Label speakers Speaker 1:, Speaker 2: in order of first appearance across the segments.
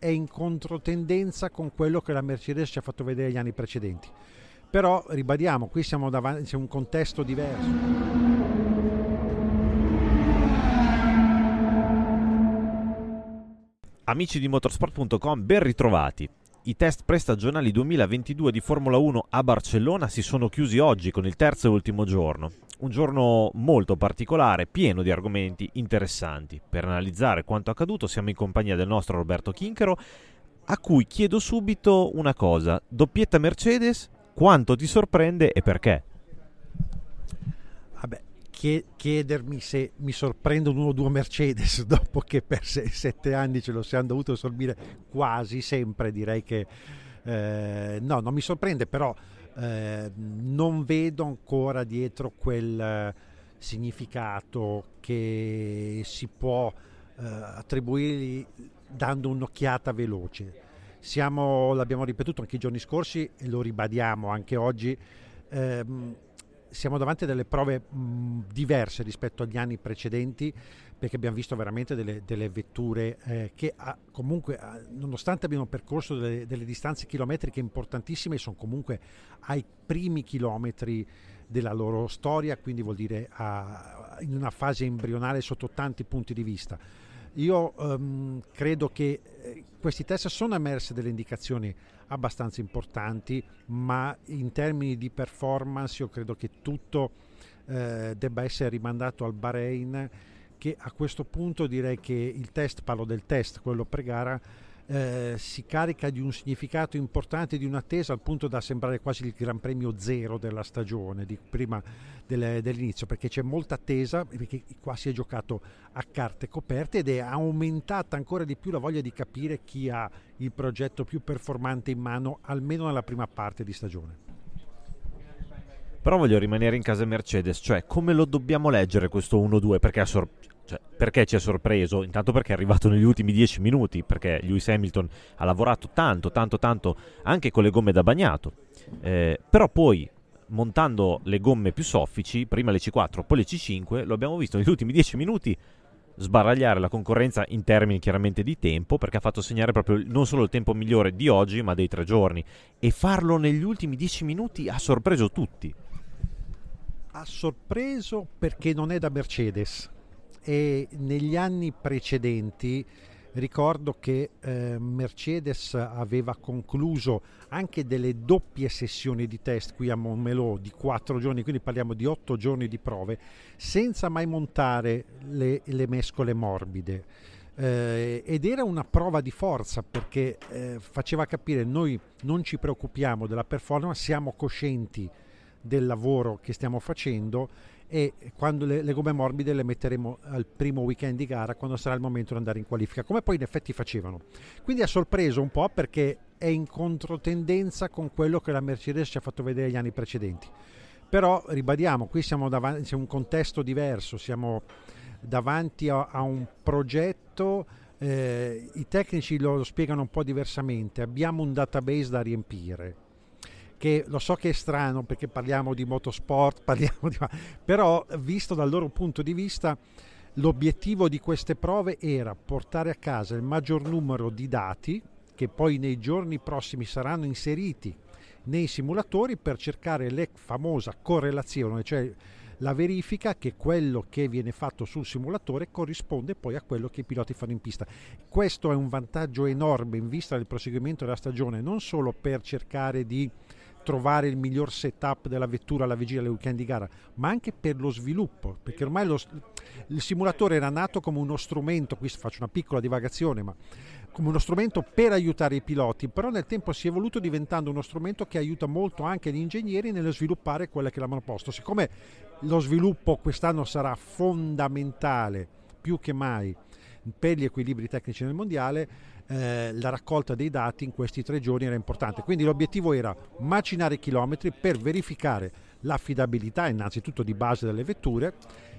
Speaker 1: È in controtendenza con quello che la Mercedes ci ha fatto vedere gli anni precedenti. Però ribadiamo, qui siamo davanti a un contesto diverso.
Speaker 2: Amici di motorsport.com, ben ritrovati. I test prestagionali 2022 di Formula 1 a Barcellona si sono chiusi oggi con il terzo e ultimo giorno. Un giorno molto particolare, pieno di argomenti interessanti. Per analizzare quanto accaduto siamo in compagnia del nostro Roberto Chinchero, a cui chiedo subito una cosa. Doppietta Mercedes, quanto ti sorprende e perché?
Speaker 1: Chiedermi se mi sorprende un 1-2 Mercedes dopo che per 7 anni ce lo siamo dovuto sorbire quasi sempre, direi che eh, no, non mi sorprende, però eh, non vedo ancora dietro quel eh, significato che si può eh, attribuirgli dando un'occhiata veloce. Siamo, l'abbiamo ripetuto anche i giorni scorsi e lo ribadiamo anche oggi. Ehm, siamo davanti a delle prove mh, diverse rispetto agli anni precedenti perché abbiamo visto veramente delle, delle vetture eh, che ha, comunque, ha, nonostante abbiano percorso delle, delle, distanze chilometriche importantissime, sono comunque ai primi chilometri della loro storia, quindi vuol dire a, in una fase embrionale sotto tanti punti di vista. Io um, credo che eh, questi test sono emerse delle indicazioni abbastanza importanti, ma in termini di performance io credo che tutto eh, debba essere rimandato al Bahrain che a questo punto direi che il test, parlo del test, quello pre-gara, eh, si carica di un significato importante, di un'attesa al punto da sembrare quasi il Gran Premio zero della stagione, di prima del, dell'inizio, perché c'è molta attesa, perché qua si è giocato a carte coperte ed è aumentata ancora di più la voglia di capire chi ha il progetto più performante in mano, almeno nella prima parte di stagione.
Speaker 2: Però voglio rimanere in casa Mercedes, cioè come lo dobbiamo leggere questo 1-2? Perché, sor- cioè, perché ci ha sorpreso? Intanto perché è arrivato negli ultimi 10 minuti, perché Lewis Hamilton ha lavorato tanto, tanto, tanto anche con le gomme da bagnato. Eh, però poi montando le gomme più soffici, prima le C4, poi le C5, lo abbiamo visto negli ultimi 10 minuti sbaragliare la concorrenza in termini chiaramente di tempo, perché ha fatto segnare proprio non solo il tempo migliore di oggi, ma dei tre giorni. E farlo negli ultimi 10 minuti ha sorpreso tutti
Speaker 1: ha sorpreso perché non è da Mercedes e negli anni precedenti ricordo che eh, Mercedes aveva concluso anche delle doppie sessioni di test qui a Montmelò di quattro giorni, quindi parliamo di otto giorni di prove, senza mai montare le, le mescole morbide. Eh, ed era una prova di forza perché eh, faceva capire noi non ci preoccupiamo della performance, siamo coscienti del lavoro che stiamo facendo e quando le, le, gomme morbide le metteremo al primo weekend di gara quando sarà il momento di andare in qualifica come poi in effetti facevano. Quindi ha sorpreso un po' perché è in controtendenza con quello che la Mercedes ci ha fatto vedere gli anni precedenti. Però ribadiamo qui siamo davanti a un contesto diverso siamo davanti a, a un progetto eh, i tecnici lo, spiegano un po' diversamente abbiamo un database da riempire che lo so che è strano perché parliamo di motorsport, parliamo di... però visto dal loro punto di vista l'obiettivo di queste prove era portare a casa il maggior numero di dati che poi nei giorni prossimi saranno inseriti nei simulatori per cercare la famosa correlazione, cioè la verifica che quello che viene fatto sul simulatore corrisponde poi a quello che i piloti fanno in pista. Questo è un vantaggio enorme in vista del proseguimento della stagione, non solo per cercare di trovare il miglior setup della vettura alla vigilia del weekend di gara, ma anche per lo sviluppo, perché ormai lo, il simulatore era nato come uno strumento, qui faccio una piccola divagazione, ma come uno strumento per aiutare i piloti, però nel tempo si è evoluto diventando uno strumento che aiuta molto anche gli ingegneri nello sviluppare quelle che l'hanno posto. Siccome lo sviluppo quest'anno sarà fondamentale più che mai per gli equilibri tecnici nel mondiale, eh, la raccolta dei dati in questi tre giorni era importante. Quindi l'obiettivo era macinare i chilometri per verificare l'affidabilità innanzitutto di base delle vetture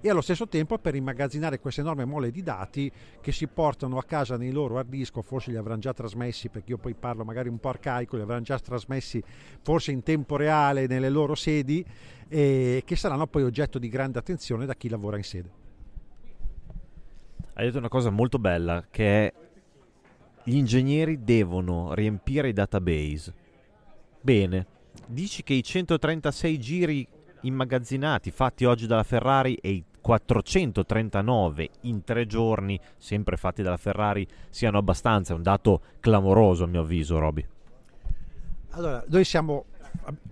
Speaker 1: e allo stesso tempo per immagazzinare questa enorme mole di dati che si portano a casa nei loro hard disk, forse li avranno già trasmessi, perché io poi parlo magari un po' arcaico, li avranno già trasmessi forse in tempo reale nelle loro sedi e che saranno poi oggetto di grande attenzione da chi lavora in sede.
Speaker 2: Hai detto una cosa molto bella che è gli ingegneri devono riempire i database. Bene, dici che i 136 giri immagazzinati fatti oggi dalla Ferrari e i 439 in tre giorni, sempre fatti dalla Ferrari, siano abbastanza. È un dato clamoroso a mio avviso, Roby.
Speaker 1: Allora, noi siamo,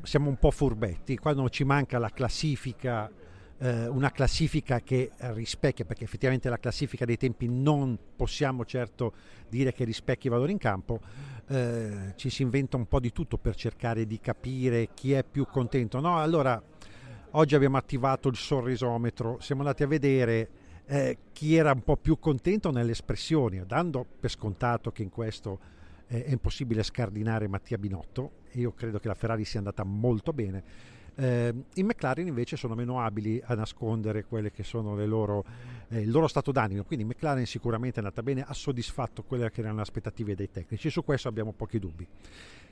Speaker 1: siamo un po' furbetti, quando ci manca la classifica, eh, una classifica che rispecchia, perché effettivamente la classifica dei tempi non possiamo certo dire che rispecchi i valori in campo, eh, ci si inventa un po' di tutto per cercare di capire chi è più contento. No, allora Oggi abbiamo attivato il sorrisometro, siamo andati a vedere eh, chi era un po' più contento nelle espressioni, dando per scontato che in questo eh, è impossibile scardinare Mattia Binotto io credo che la Ferrari sia andata molto bene. Eh, I McLaren invece sono meno abili a nascondere quelle che sono loro, eh, il loro stato d'animo, quindi McLaren sicuramente è andata bene, ha soddisfatto quelle che erano le aspettative dei tecnici, su questo abbiamo pochi dubbi.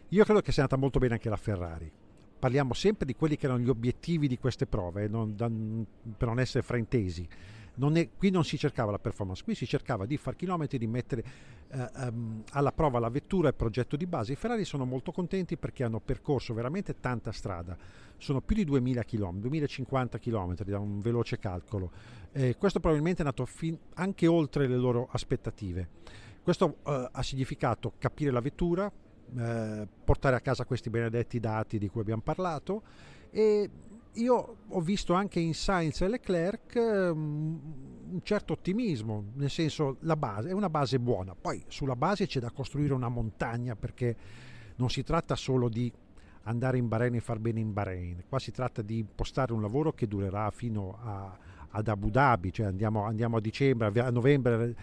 Speaker 1: Io credo che sia andata molto bene anche la Ferrari parliamo sempre di quelli che erano gli obiettivi di queste prove, non, da, per non essere fraintesi. Non è, qui non si cercava la performance, qui si cercava di far chilometri, di mettere eh, um, alla prova la vettura e il progetto di base. I Ferrari sono molto contenti perché hanno percorso veramente tanta strada, sono più di 2000 km, 2050 km da un veloce calcolo. Eh, questo probabilmente è andato fin, anche oltre le loro aspettative. Questo eh, ha significato capire la vettura, eh, portare a casa questi benedetti dati di cui abbiamo parlato e io ho visto anche in Sainz e Leclerc um, un certo ottimismo, nel senso la base è una base buona, poi sulla base c'è da costruire una montagna perché non si tratta solo di andare in Bahrain e far bene in Bahrain, qua si tratta di impostare un lavoro che durerà fino a, ad Abu Dhabi, cioè andiamo, andiamo a dicembre, a novembre,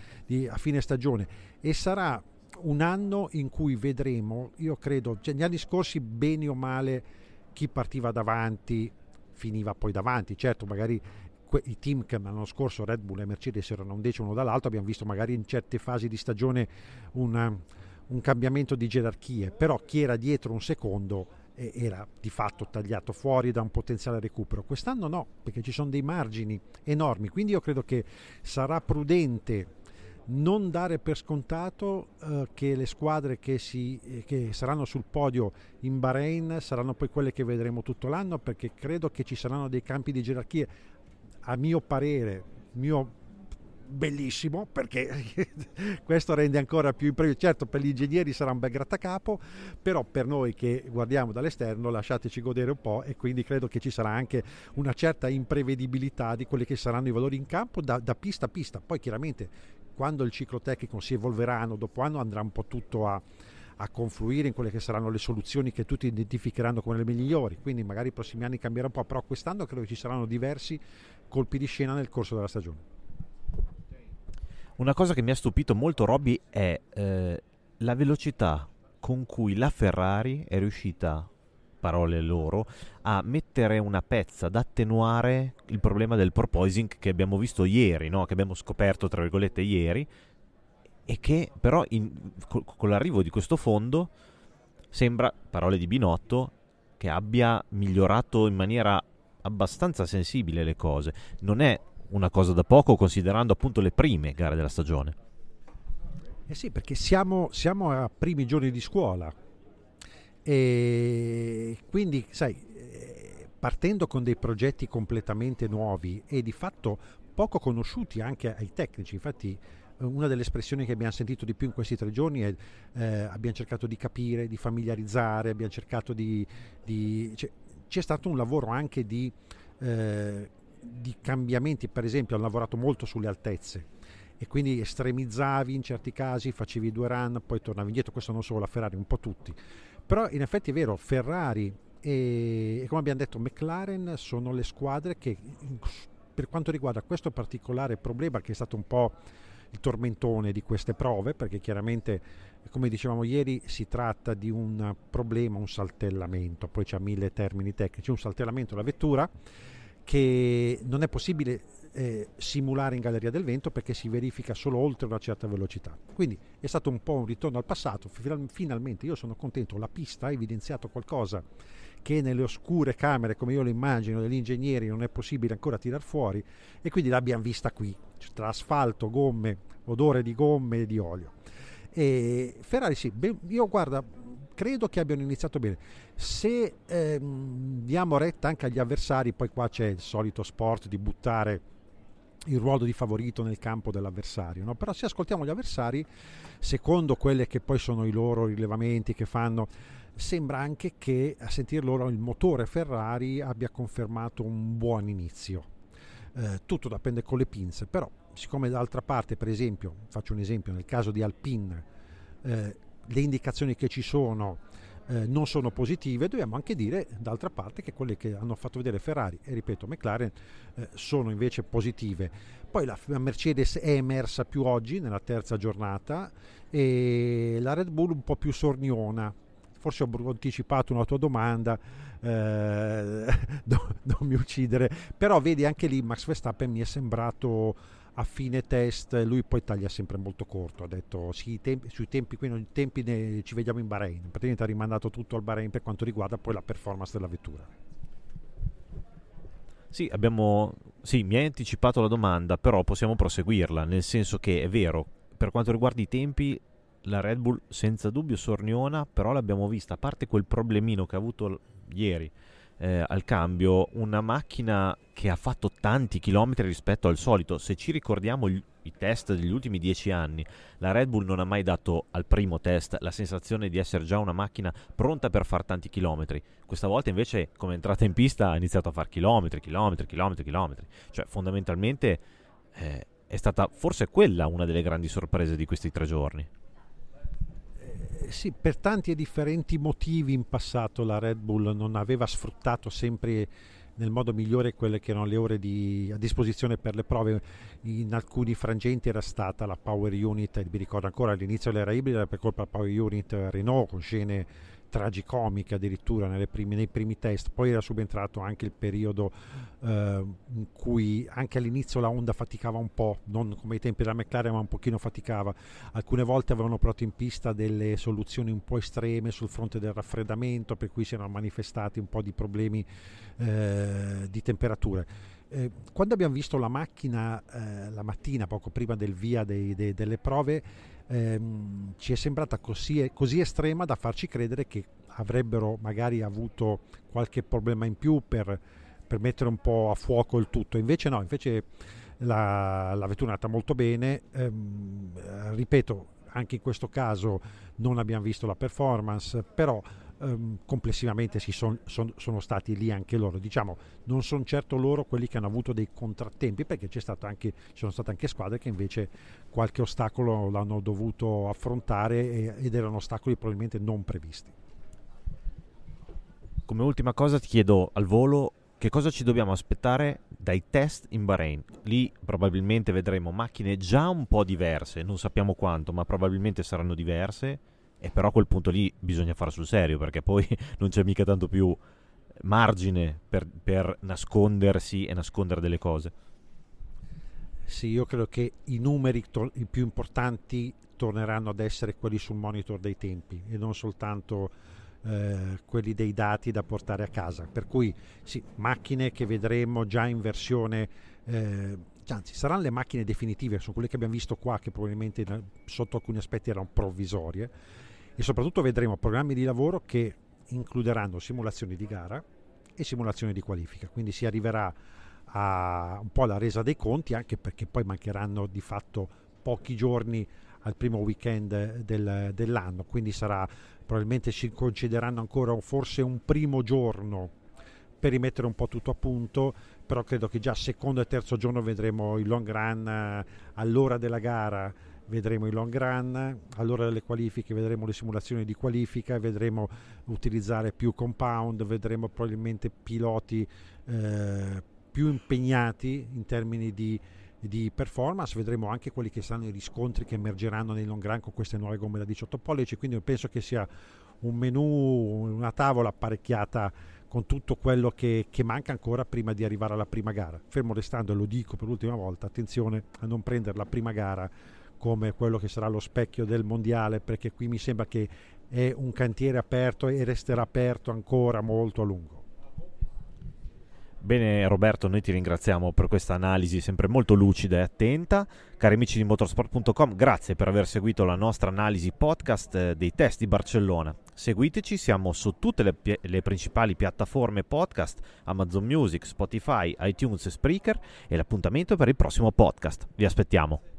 Speaker 1: a fine stagione. E sarà un anno in cui vedremo, io credo, cioè negli anni scorsi bene o male chi partiva davanti finiva poi davanti, certo magari i team che l'anno scorso Red Bull e Mercedes erano un decimo dall'altro, abbiamo visto magari in certe fasi di stagione una, un cambiamento di gerarchie, però chi era dietro un secondo era di fatto tagliato fuori da un potenziale recupero. Quest'anno no, perché ci sono dei margini enormi, quindi io credo che sarà prudente non dare per scontato eh, che le squadre che, si, eh, che, saranno sul podio in Bahrain saranno poi quelle che vedremo tutto l'anno perché credo che ci saranno dei campi di gerarchia a mio parere mio bellissimo perché questo rende ancora più imprevisto. Certo, per gli ingegneri sarà un bel grattacapo, però per noi che guardiamo dall'esterno lasciateci godere un po' e quindi credo che ci sarà anche una certa imprevedibilità di quelli che saranno i valori in campo da, da pista a pista. Poi chiaramente quando il ciclo tecnico si evolverà anno dopo anno andrà un po' tutto a, a confluire in quelle che saranno le soluzioni che tutti identificheranno come le migliori, quindi magari i prossimi anni cambierà un po', però quest'anno credo che ci saranno diversi colpi di scena nel corso della stagione.
Speaker 2: Una cosa che mi ha stupito molto Robby è eh, la velocità con cui la Ferrari è riuscita parole loro, a mettere una pezza ad attenuare il problema del porpoising che abbiamo visto ieri, no? che abbiamo scoperto tra virgolette ieri, e che però in, con, con l'arrivo di questo fondo sembra, parole di Binotto, che abbia migliorato in maniera abbastanza sensibile le cose. Non è una cosa da poco considerando appunto le prime gare della stagione.
Speaker 1: Eh sì, perché siamo, siamo a primi giorni di scuola, e quindi, sai, partendo con dei progetti completamente nuovi e di fatto poco conosciuti anche ai tecnici, infatti una delle espressioni che abbiamo sentito di più in questi tre giorni è eh, abbiamo cercato di capire, di familiarizzare, abbiamo cercato di... di cioè, c'è stato un lavoro anche di, eh, di cambiamenti, per esempio hanno lavorato molto sulle altezze e quindi estremizzavi in certi casi, facevi due run, poi tornavi indietro, questo non solo la Ferrari, un po' tutti. Però in effetti è vero, Ferrari e, e come abbiamo detto McLaren sono le squadre che per quanto riguarda questo particolare problema che è stato un po' il tormentone di queste prove, perché chiaramente, come dicevamo ieri, si tratta di un problema, un saltellamento, poi c'è mille termini tecnici, un saltellamento della vettura che non è possibile eh, simulare in galleria del vento perché si verifica solo oltre una certa velocità. Quindi è stato un po' un ritorno al passato, finalmente io sono contento, la pista ha evidenziato qualcosa che nelle oscure camere, come io lo immagino, degli ingegneri non è possibile ancora tirar fuori e quindi l'abbiamo vista qui, tra asfalto, gomme, odore di gomme e di olio. E Ferrari sì, io guarda, credo che abbiano iniziato bene. Se ehm, diamo retta anche agli avversari, poi qua c'è il solito sport di buttare il ruolo di favorito nel campo dell'avversario, no? però se ascoltiamo gli avversari, secondo quelle che poi sono i loro rilevamenti che fanno, sembra anche che a sentir loro il motore Ferrari abbia confermato un buon inizio. Eh, tutto dipende con le pinze, però siccome d'altra parte, per esempio, faccio un esempio, nel caso di Alpine, eh, le indicazioni che ci sono eh, non sono positive, dobbiamo anche dire d'altra parte che quelle che hanno fatto vedere Ferrari e ripeto McLaren eh, sono invece positive. Poi la, la Mercedes è emersa più oggi nella terza giornata e la Red Bull un po' più sorniona. Forse ho anticipato una tua domanda, eh, non mi uccidere, però vedi anche lì Max Verstappen mi è sembrato a fine test lui poi taglia sempre molto corto ha detto sì, tempi, sui tempi qui non, tempi ne, ci vediamo in Bahrain. Praticamente ha rimandato tutto al Bahrain per quanto riguarda poi la performance della vettura.
Speaker 2: Sì, abbiamo, sì, mi hai anticipato la domanda però possiamo proseguirla nel senso che è vero per quanto riguarda i tempi la Red Bull senza dubbio sorniona però l'abbiamo vista a parte quel problemino che ha avuto ieri eh, al cambio una macchina che ha fatto tanti chilometri rispetto al solito. Se ci ricordiamo gli, i test degli ultimi dieci anni, la Red Bull non ha mai dato al primo test la sensazione di essere già una macchina pronta per fare tanti chilometri. Questa volta invece, come entrata in pista, ha iniziato a fare chilometri, chilometri, chilometri, chilometri. Cioè, fondamentalmente eh, è stata forse quella una delle grandi sorprese di questi tre giorni
Speaker 1: sì, per tanti e differenti motivi in passato la Red Bull non aveva sfruttato sempre nel modo migliore quelle che erano le ore di, a disposizione per le prove. In alcuni frangenti era stata la Power Unit, mi ricordo ancora all'inizio l'era ibrida per colpa della Power Unit Renault con scene tragicomiche addirittura primi, nei primi test, poi era subentrato anche il periodo eh, in cui anche all'inizio la Honda faticava un po', non come ai tempi della McLaren ma un pochino faticava, alcune volte avevano portato in pista delle soluzioni un po' estreme sul fronte del raffreddamento per cui si erano manifestati un po' di problemi eh, di temperature. Eh, quando abbiamo visto la macchina eh, la mattina, poco prima del via dei, dei, delle prove, ehm, ci è sembrata così, così, estrema da farci credere che avrebbero magari avuto qualche problema in più per, per mettere un po' a fuoco il tutto. Invece no, invece la, la vettura è andata molto bene. Ehm, ripeto, anche in questo caso non abbiamo visto la performance, però ehm, complessivamente si son, son, sono stati lì anche loro. Diciamo, non sono certo loro quelli che hanno avuto dei contrattempi, perché c'è stato anche, ci sono state anche squadre che invece qualche ostacolo l'hanno dovuto affrontare e, ed erano ostacoli probabilmente non previsti.
Speaker 2: Come ultima cosa ti chiedo al volo che cosa ci dobbiamo aspettare dai test in Bahrain? Lì probabilmente vedremo macchine già un po' diverse, non sappiamo quanto, ma probabilmente saranno diverse e però a quel punto lì bisogna fare sul serio perché poi non c'è mica tanto più margine per, per nascondersi e nascondere delle cose.
Speaker 1: Sì, io credo che i numeri to- i più importanti torneranno ad essere quelli sul monitor dei tempi e non soltanto eh, quelli dei dati da portare a casa. Per cui sì, macchine che vedremo già in versione, eh, anzi saranno le macchine definitive, sono quelle che abbiamo visto qua che probabilmente sotto alcuni aspetti erano provvisorie e soprattutto vedremo programmi di lavoro che includeranno simulazioni di gara e simulazioni di qualifica, quindi si arriverà a un po' alla resa dei conti anche perché poi mancheranno di fatto pochi giorni al primo weekend del, dell'anno, quindi sarà probabilmente ci concederanno ancora forse un primo giorno per rimettere un po' tutto a punto, però credo che già secondo e terzo giorno vedremo il long run eh, all'ora della gara vedremo i long run, all'ora delle qualifiche vedremo le simulazioni di qualifica, vedremo utilizzare più compound, vedremo probabilmente piloti eh, più impegnati in termini di di performance, vedremo anche quelli che saranno i riscontri che emergeranno nei long run con queste nuove gomme da 18 pollici, quindi penso che sia un menù, una tavola apparecchiata con tutto quello che, che, manca ancora prima di arrivare alla prima gara. Fermo restando, e lo dico per l'ultima volta, attenzione a non prendere la prima gara come quello che sarà lo specchio del mondiale, perché qui mi sembra che è un cantiere aperto e resterà aperto ancora molto a lungo.
Speaker 2: Bene Roberto, noi ti ringraziamo per questa analisi sempre molto lucida e attenta. Cari amici di motorsport.com, grazie per aver seguito la nostra analisi podcast eh, dei test di Barcellona. Seguiteci, siamo su tutte le, le principali piattaforme podcast, Amazon Music, Spotify, iTunes e Spreaker e l'appuntamento per il prossimo podcast. Vi aspettiamo.